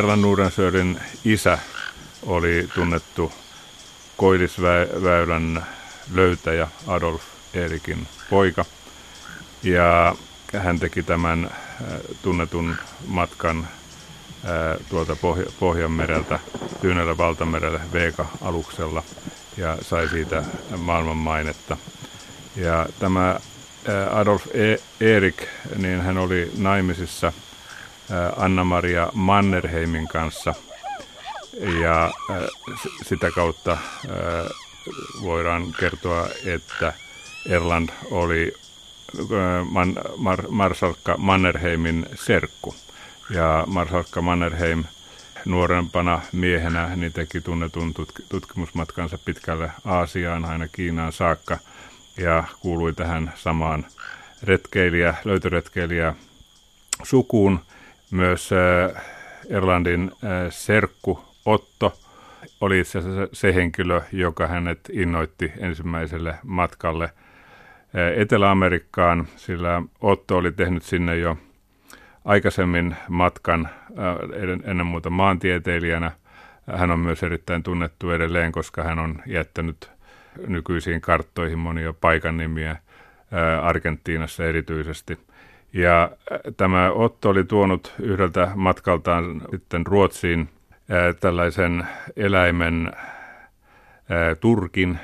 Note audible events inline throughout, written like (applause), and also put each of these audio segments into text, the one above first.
Erland Nordensörin isä oli tunnettu Koillisväylän löytäjä Adolf Erikin poika. Ja hän teki tämän äh, tunnetun matkan äh, tuolta Pohj- Pohjanmereltä Tyynellä valtamerelle Veeka-aluksella ja sai siitä maailman mainetta. Ja tämä äh, Adolf e- Erik, niin hän oli naimisissa Anna-Maria Mannerheimin kanssa ja sitä kautta voidaan kertoa, että Erland oli Man, Mar, Marsalkka Mannerheimin serkku. Ja Marsalkka Mannerheim nuorempana miehenä niin teki tunnetun tutkimusmatkansa pitkälle Aasiaan, aina Kiinaan saakka, ja kuului tähän samaan retkeilijä, löytöretkeilijä sukuun. Myös Erlandin serkku Otto oli itse asiassa se henkilö, joka hänet innoitti ensimmäiselle matkalle Etelä-Amerikkaan, sillä Otto oli tehnyt sinne jo aikaisemmin matkan ennen muuta maantieteilijänä. Hän on myös erittäin tunnettu edelleen, koska hän on jättänyt nykyisiin karttoihin monia paikan nimiä Argentiinassa erityisesti – ja äh, tämä Otto oli tuonut yhdeltä matkaltaan sitten Ruotsiin äh, tällaisen eläimen äh, turkin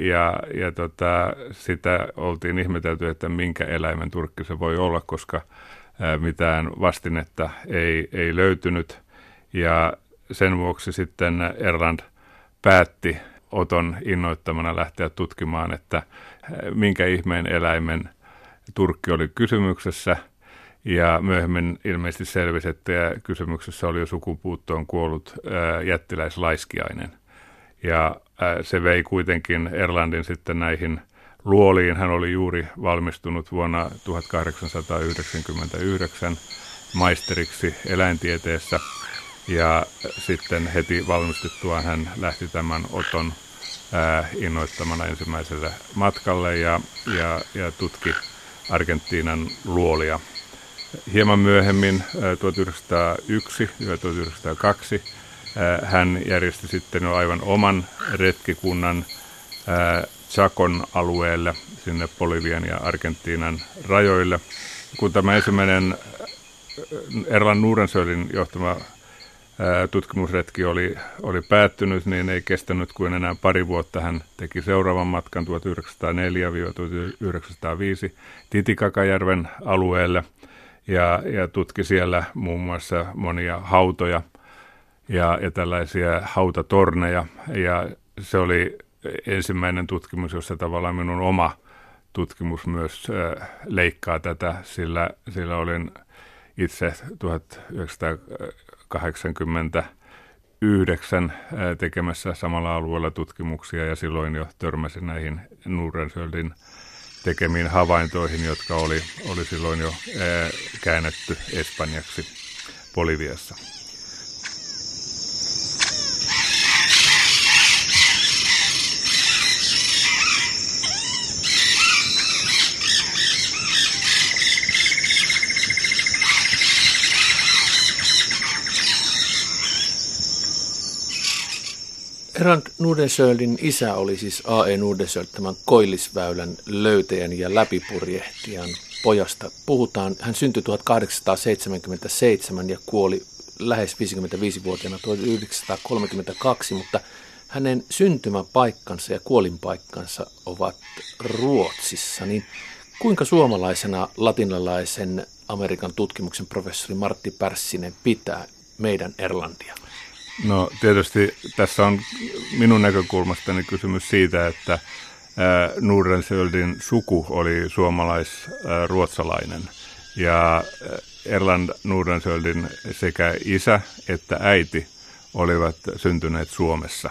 ja, ja tota, sitä oltiin ihmetelty, että minkä eläimen turkki se voi olla, koska mitään vastinetta ei, ei löytynyt. Ja sen vuoksi sitten Erland päätti Oton innoittamana lähteä tutkimaan, että minkä ihmeen eläimen – Turkki oli kysymyksessä ja myöhemmin ilmeisesti selvisi, että kysymyksessä oli jo sukupuuttoon kuollut jättiläislaiskiainen. Ja se vei kuitenkin Erlandin sitten näihin luoliin. Hän oli juuri valmistunut vuonna 1899 maisteriksi eläintieteessä ja sitten heti valmistuttuaan hän lähti tämän Oton innoittamana ensimmäiselle matkalle ja, ja, ja tutki Argentiinan luolia. Hieman myöhemmin 1901 ja 1902 hän järjesti sitten jo aivan oman retkikunnan Chacon alueelle sinne Bolivian ja Argentiinan rajoille. Kun tämä ensimmäinen Erlan Nuurensöldin johtama tutkimusretki oli, oli päättynyt, niin ei kestänyt kuin enää pari vuotta. Hän teki seuraavan matkan 1904-1905 Titikakajärven alueelle ja, ja tutki siellä muun muassa monia hautoja ja, ja tällaisia hautatorneja. Ja se oli ensimmäinen tutkimus, jossa tavallaan minun oma tutkimus myös leikkaa tätä, sillä, sillä olin itse 1900 89 tekemässä samalla alueella tutkimuksia ja silloin jo törmäsin näihin Nurensöldin tekemiin havaintoihin, jotka oli, oli silloin jo käännetty espanjaksi Boliviassa. Erand Nudensöldin isä oli siis A.E. Nudensöld, tämän koillisväylän löytäjän ja läpipurjehtijan pojasta. Puhutaan, hän syntyi 1877 ja kuoli lähes 55-vuotiaana 1932, mutta hänen syntymäpaikkansa ja kuolinpaikkansa ovat Ruotsissa. Niin kuinka suomalaisena latinalaisen Amerikan tutkimuksen professori Martti Pärssinen pitää meidän Erlantia? No tietysti tässä on minun näkökulmastani kysymys siitä, että Nurensöldin suku oli suomalais-ruotsalainen. Ja Erland Nurensöldin sekä isä että äiti olivat syntyneet Suomessa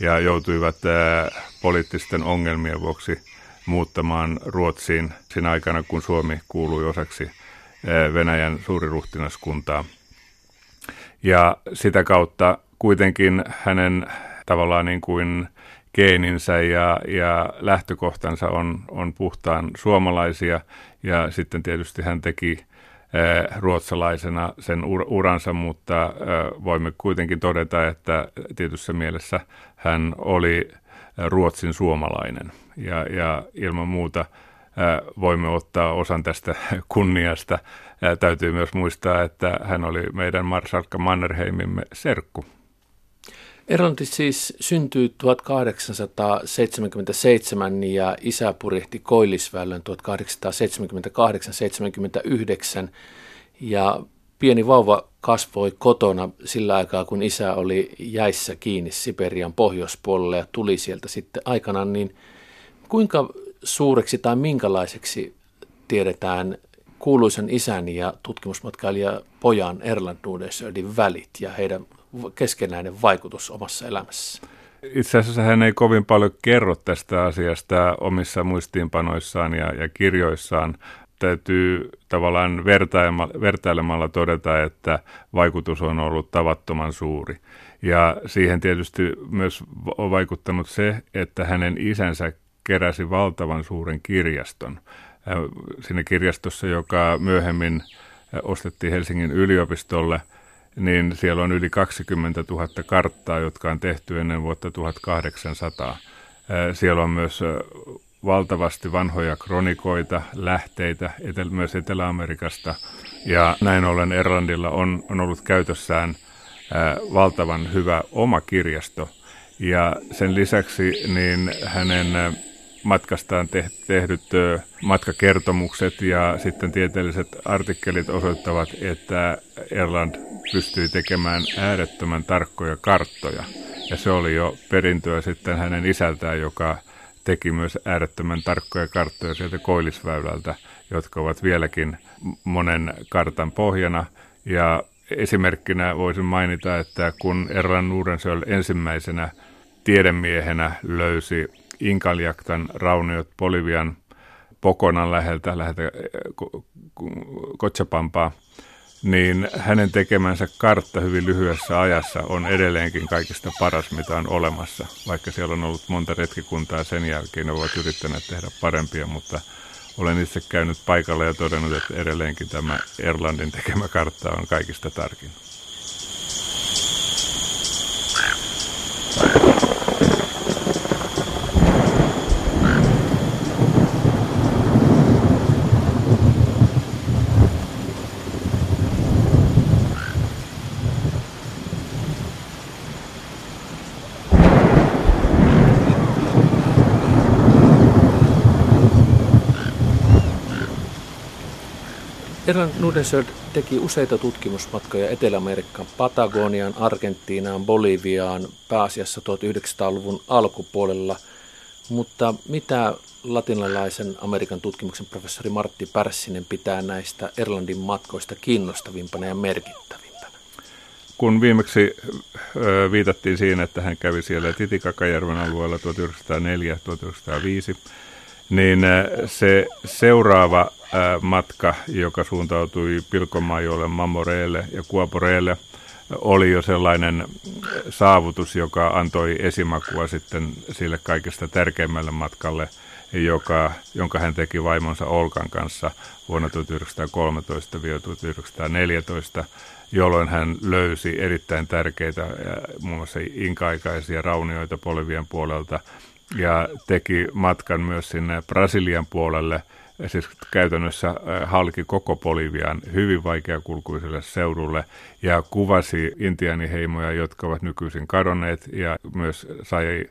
ja joutuivat poliittisten ongelmien vuoksi muuttamaan Ruotsiin siinä aikana, kun Suomi kuului osaksi Venäjän suuriruhtinaskuntaa. Ja sitä kautta kuitenkin hänen tavallaan niin kuin geeninsä ja, ja lähtökohtansa on, on puhtaan suomalaisia. Ja sitten tietysti hän teki ruotsalaisena sen uransa, mutta voimme kuitenkin todeta, että tietyssä mielessä hän oli Ruotsin suomalainen. Ja, ja ilman muuta voimme ottaa osan tästä (laughs) kunniasta. Täytyy myös muistaa, että hän oli meidän Marsalkka Mannerheimimme serkku. Erlanti siis syntyi 1877 ja isä purjehti Koillisväylän 1878-79 ja pieni vauva kasvoi kotona sillä aikaa, kun isä oli jäissä kiinni Siperian pohjoispuolella ja tuli sieltä sitten aikanaan, niin kuinka suureksi tai minkälaiseksi tiedetään kuuluisen isän ja tutkimusmatkailija pojan Erland Nudesöldin välit ja heidän keskenäinen vaikutus omassa elämässä? Itse asiassa hän ei kovin paljon kerro tästä asiasta omissa muistiinpanoissaan ja, ja kirjoissaan. Täytyy tavallaan vertailemalla todeta, että vaikutus on ollut tavattoman suuri. Ja siihen tietysti myös on vaikuttanut se, että hänen isänsä keräsi valtavan suuren kirjaston. Siinä kirjastossa, joka myöhemmin ostettiin Helsingin yliopistolle – niin siellä on yli 20 000 karttaa, jotka on tehty ennen vuotta 1800. Siellä on myös valtavasti vanhoja kronikoita, lähteitä myös Etelä-Amerikasta. Ja näin ollen Erlandilla on, on ollut käytössään ää, valtavan hyvä oma kirjasto. Ja sen lisäksi niin hänen matkastaan tehdyt matkakertomukset ja sitten tieteelliset artikkelit osoittavat, että Erland pystyi tekemään äärettömän tarkkoja karttoja. Ja se oli jo perintöä sitten hänen isältään, joka teki myös äärettömän tarkkoja karttoja sieltä Koillisväylältä, jotka ovat vieläkin monen kartan pohjana. Ja esimerkkinä voisin mainita, että kun Erland Nudensöl ensimmäisenä tiedemiehenä löysi Inkaljaktan rauniot Bolivian Pokonan läheltä, läheltä Kotsapampaa, niin hänen tekemänsä kartta hyvin lyhyessä ajassa on edelleenkin kaikista paras, mitä on olemassa. Vaikka siellä on ollut monta retkikuntaa sen jälkeen, ne ovat yrittäneet tehdä parempia, mutta olen itse käynyt paikalla ja todennut, että edelleenkin tämä Erlandin tekemä kartta on kaikista tarkin. Erland Nudensöld teki useita tutkimusmatkoja Etelä-Amerikkaan, Patagoniaan, Argentiinaan, Boliviaan, pääasiassa 1900-luvun alkupuolella. Mutta mitä latinalaisen Amerikan tutkimuksen professori Martti Pärssinen pitää näistä Erlandin matkoista kiinnostavimpana ja merkittävimpänä? Kun viimeksi viitattiin siinä, että hän kävi siellä Titikakajärven alueella 1904-1905, niin se seuraava matka, joka suuntautui Pilkomaajolle, Mamoreelle ja Kuoporeelle, oli jo sellainen saavutus, joka antoi esimakua sitten sille kaikista tärkeimmälle matkalle, joka, jonka hän teki vaimonsa Olkan kanssa vuonna 1913-1914, jolloin hän löysi erittäin tärkeitä muun muassa inkaikaisia raunioita Polivian puolelta ja teki matkan myös sinne Brasilian puolelle – siis käytännössä äh, halki koko Bolivian hyvin vaikeakulkuiselle seudulle ja kuvasi intiaaniheimoja, jotka ovat nykyisin kadonneet ja myös sai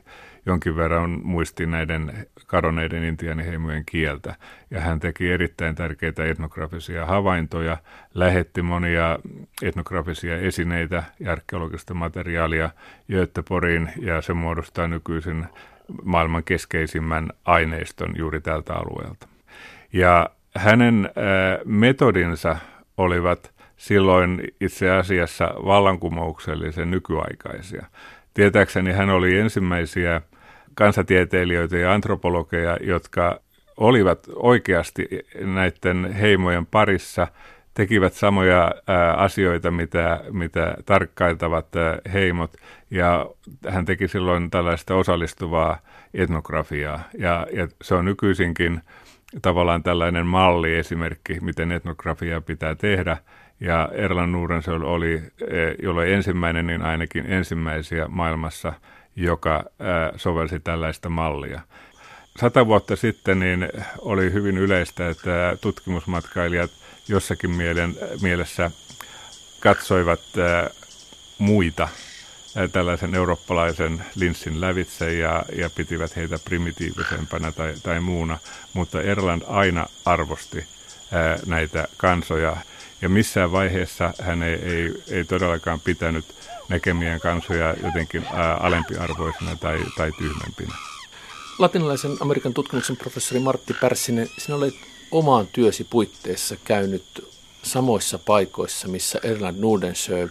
jonkin verran muisti näiden kadonneiden intiaaniheimojen kieltä. Ja hän teki erittäin tärkeitä etnografisia havaintoja, lähetti monia etnografisia esineitä ja arkeologista materiaalia Göteborgiin ja se muodostaa nykyisin maailman keskeisimmän aineiston juuri tältä alueelta. Ja hänen metodinsa olivat silloin itse asiassa vallankumouksellisen nykyaikaisia. Tietääkseni hän oli ensimmäisiä kansatieteilijöitä ja antropologeja, jotka olivat oikeasti näiden heimojen parissa, tekivät samoja asioita, mitä, mitä tarkkailtavat heimot, ja hän teki silloin tällaista osallistuvaa etnografiaa, ja, ja se on nykyisinkin tavallaan tällainen malliesimerkki, miten etnografiaa pitää tehdä. Ja Erlan Nuurensöl oli, jolle ensimmäinen, niin ainakin ensimmäisiä maailmassa, joka sovelsi tällaista mallia. Sata vuotta sitten niin oli hyvin yleistä, että tutkimusmatkailijat jossakin mielen, mielessä katsoivat muita tällaisen eurooppalaisen linssin lävitse ja, ja pitivät heitä primitiivisempänä tai, tai muuna, mutta Erland aina arvosti ää, näitä kansoja ja missään vaiheessa hän ei, ei, ei todellakaan pitänyt näkemien kansoja jotenkin ää, alempiarvoisina tai, tai tyhmempinä. Latinalaisen Amerikan tutkimuksen professori Martti Pärssinen, sinä olet omaan työsi puitteissa käynyt samoissa paikoissa, missä Erland Nordenskiöld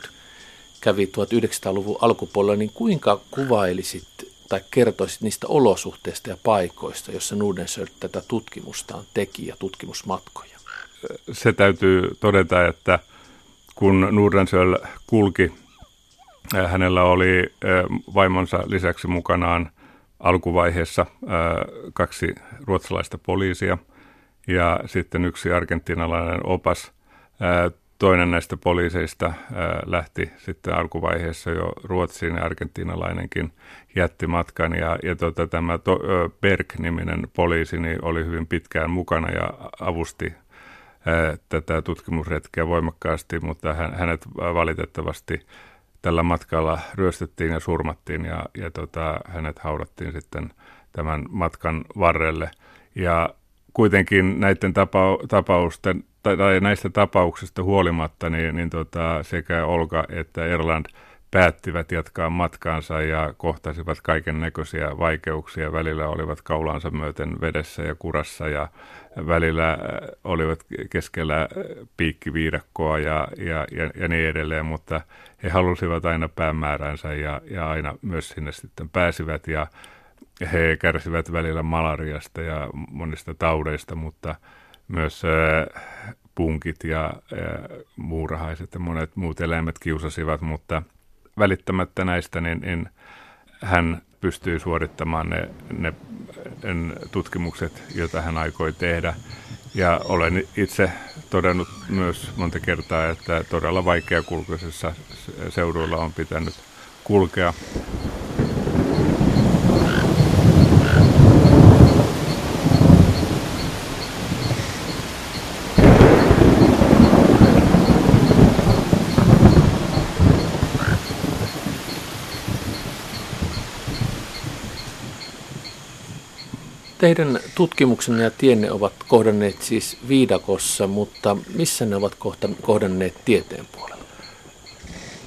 kävi 1900-luvun alkupuolella, niin kuinka kuvailisit tai kertoisit niistä olosuhteista ja paikoista, jossa Nordenskiöld tätä tutkimustaan teki ja tutkimusmatkoja? Se täytyy todeta, että kun Nordenskiöld kulki, hänellä oli vaimonsa lisäksi mukanaan alkuvaiheessa kaksi ruotsalaista poliisia ja sitten yksi argentinalainen opas. Toinen näistä poliiseista lähti sitten alkuvaiheessa jo Ruotsiin ja argentinalainenkin jätti matkan. Ja, ja tota, tämä Berg-niminen poliisi niin oli hyvin pitkään mukana ja avusti tätä tutkimusretkeä voimakkaasti, mutta hänet valitettavasti tällä matkalla ryöstettiin ja surmattiin ja, ja tota, hänet haudattiin sitten tämän matkan varrelle. Ja kuitenkin näiden tapa, tapausten, tai, näistä tapauksista huolimatta, niin, niin tota, sekä Olga että Erland päättivät jatkaa matkaansa ja kohtasivat kaiken näköisiä vaikeuksia. Välillä olivat kaulansa myöten vedessä ja kurassa ja välillä äh, olivat keskellä äh, piikkiviidakkoa ja, ja, ja, ja niin edelleen, mutta he halusivat aina päämääränsä ja, ja aina myös sinne sitten pääsivät ja he kärsivät välillä malariasta ja monista taudeista, mutta myös punkit ja, ja muurahaiset ja monet muut eläimet kiusasivat, mutta välittämättä näistä, niin, niin hän pystyy suorittamaan ne, ne, ne tutkimukset, joita hän aikoi tehdä. Ja olen itse todennut myös monta kertaa, että todella vaikeakulkuisessa seuduilla on pitänyt kulkea. Teidän tutkimuksenne ja tienne ovat kohdanneet siis viidakossa, mutta missä ne ovat kohdanneet tieteen puolella?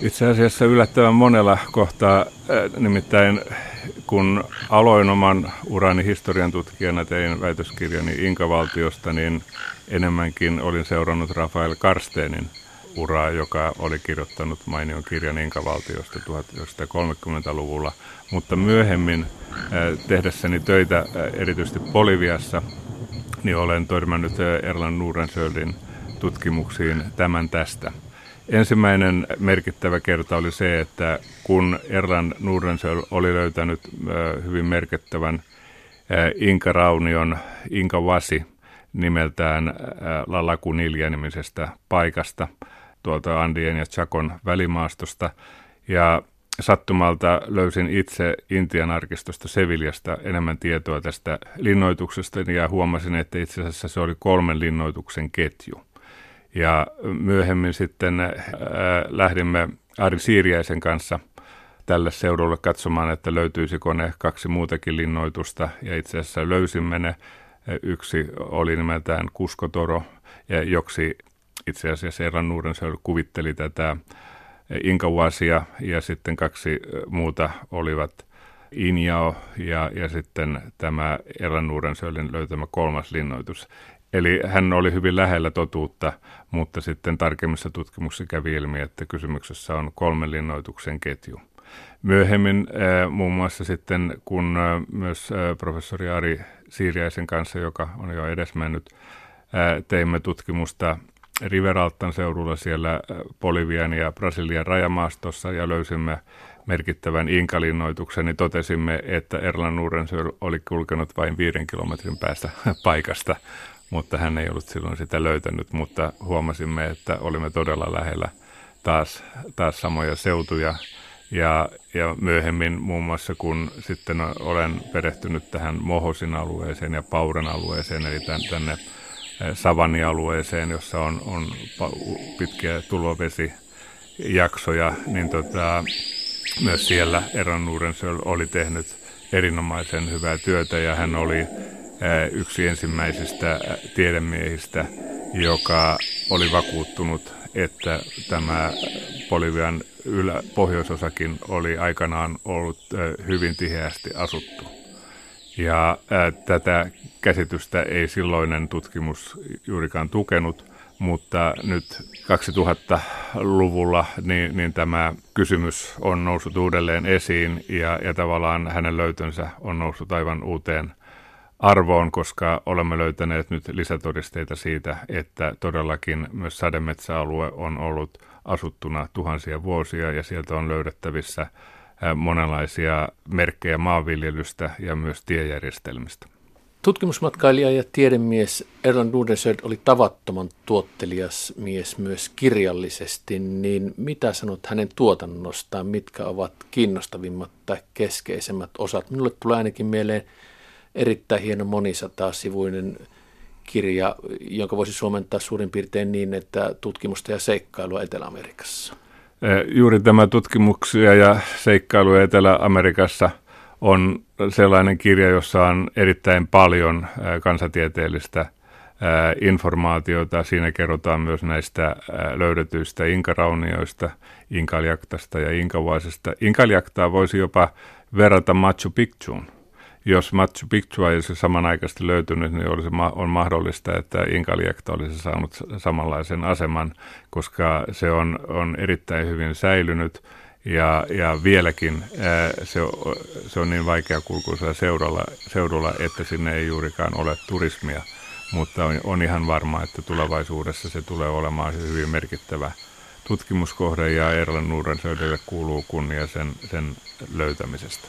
Itse asiassa yllättävän monella kohtaa, äh, nimittäin kun aloin oman urani historian tutkijana, tein väitöskirjani Inkavaltiosta, niin enemmänkin olin seurannut Rafael Karstenin uraa, joka oli kirjoittanut mainion kirjan Inkavaltiosta 1930-luvulla. Mutta myöhemmin tehdessäni töitä erityisesti Boliviassa, niin olen törmännyt Erlan Nuurensöldin tutkimuksiin tämän tästä. Ensimmäinen merkittävä kerta oli se, että kun Erlan Nuurensöl oli löytänyt hyvin merkittävän Inka-raunion, Inka-vasi nimeltään La Lacunilla-nimisestä paikasta tuolta Andien ja Chakon välimaastosta. Ja sattumalta löysin itse Intian arkistosta Seviljasta enemmän tietoa tästä linnoituksesta ja huomasin, että itse asiassa se oli kolmen linnoituksen ketju. Ja myöhemmin sitten äh, lähdimme Ari Siiriäisen kanssa tälle seudulle katsomaan, että löytyisikö ne kaksi muutakin linnoitusta. Ja itse asiassa löysimme ne. Yksi oli nimeltään Kuskotoro, ja joksi itse asiassa Erran Nuurenseura kuvitteli tätä Inkawasia ja sitten kaksi muuta olivat Injao ja, ja sitten tämä Erlan Nuurensöllin löytämä kolmas linnoitus. Eli hän oli hyvin lähellä totuutta, mutta sitten tarkemmissa tutkimuksissa kävi ilmi, että kysymyksessä on kolmen linnoituksen ketju. Myöhemmin muun muassa sitten, kun myös professori Ari Siiriäisen kanssa, joka on jo edesmennyt, teimme tutkimusta Riveraltan seudulla siellä Bolivian ja Brasilian rajamaastossa ja löysimme merkittävän inkalinnoituksen, niin totesimme, että Erlan Nurensöl oli kulkenut vain viiden kilometrin päästä (laughs) paikasta, mutta hän ei ollut silloin sitä löytänyt, mutta huomasimme, että olimme todella lähellä taas, taas samoja seutuja. Ja, ja myöhemmin muun muassa, kun sitten olen perehtynyt tähän Mohosin alueeseen ja Pauren alueeseen, eli tänne eh, Savani-alueeseen, jossa on, on pitkiä tulovesijaksoja, niin tota, myös siellä Eran Nurensöl oli tehnyt erinomaisen hyvää työtä ja hän oli eh, yksi ensimmäisistä tiedemiehistä, joka oli vakuuttunut, että tämä Bolivian ylä, pohjoisosakin oli aikanaan ollut eh, hyvin tiheästi asuttu. Ja ää, tätä käsitystä ei silloinen tutkimus juurikaan tukenut, mutta nyt 2000-luvulla niin, niin tämä kysymys on noussut uudelleen esiin ja, ja tavallaan hänen löytönsä on noussut aivan uuteen arvoon, koska olemme löytäneet nyt lisätodisteita siitä, että todellakin myös sademetsäalue on ollut asuttuna tuhansia vuosia ja sieltä on löydettävissä monenlaisia merkkejä maanviljelystä ja myös tiejärjestelmistä. Tutkimusmatkailija ja tiedemies Erland Nudensöld oli tavattoman tuottelias mies myös kirjallisesti, niin mitä sanot hänen tuotannostaan, mitkä ovat kiinnostavimmat tai keskeisemmät osat? Minulle tulee ainakin mieleen erittäin hieno monisatasivuinen kirja, jonka voisi suomentaa suurin piirtein niin, että tutkimusta ja seikkailua Etelä-Amerikassa. Juuri tämä tutkimuksia ja seikkailuja Etelä-Amerikassa – on sellainen kirja, jossa on erittäin paljon kansatieteellistä informaatiota. Siinä kerrotaan myös näistä löydetyistä inkaraunioista, inkaljaktasta ja inkavuasesta. Inkaljaktaa voisi jopa verrata Machu Picchuun. Jos Machu Picchu ei olisi samanaikaisesti löytynyt, niin olisi, on mahdollista, että Inkaljakta olisi saanut samanlaisen aseman, koska se on, on erittäin hyvin säilynyt ja, ja vieläkin ää, se, se on niin vaikea kulkuisella seudulla, seudulla, että sinne ei juurikaan ole turismia, mutta on, on ihan varma, että tulevaisuudessa se tulee olemaan hyvin merkittävä tutkimuskohde ja Erlan Nuurensöydelle kuuluu kunnia sen, sen löytämisestä.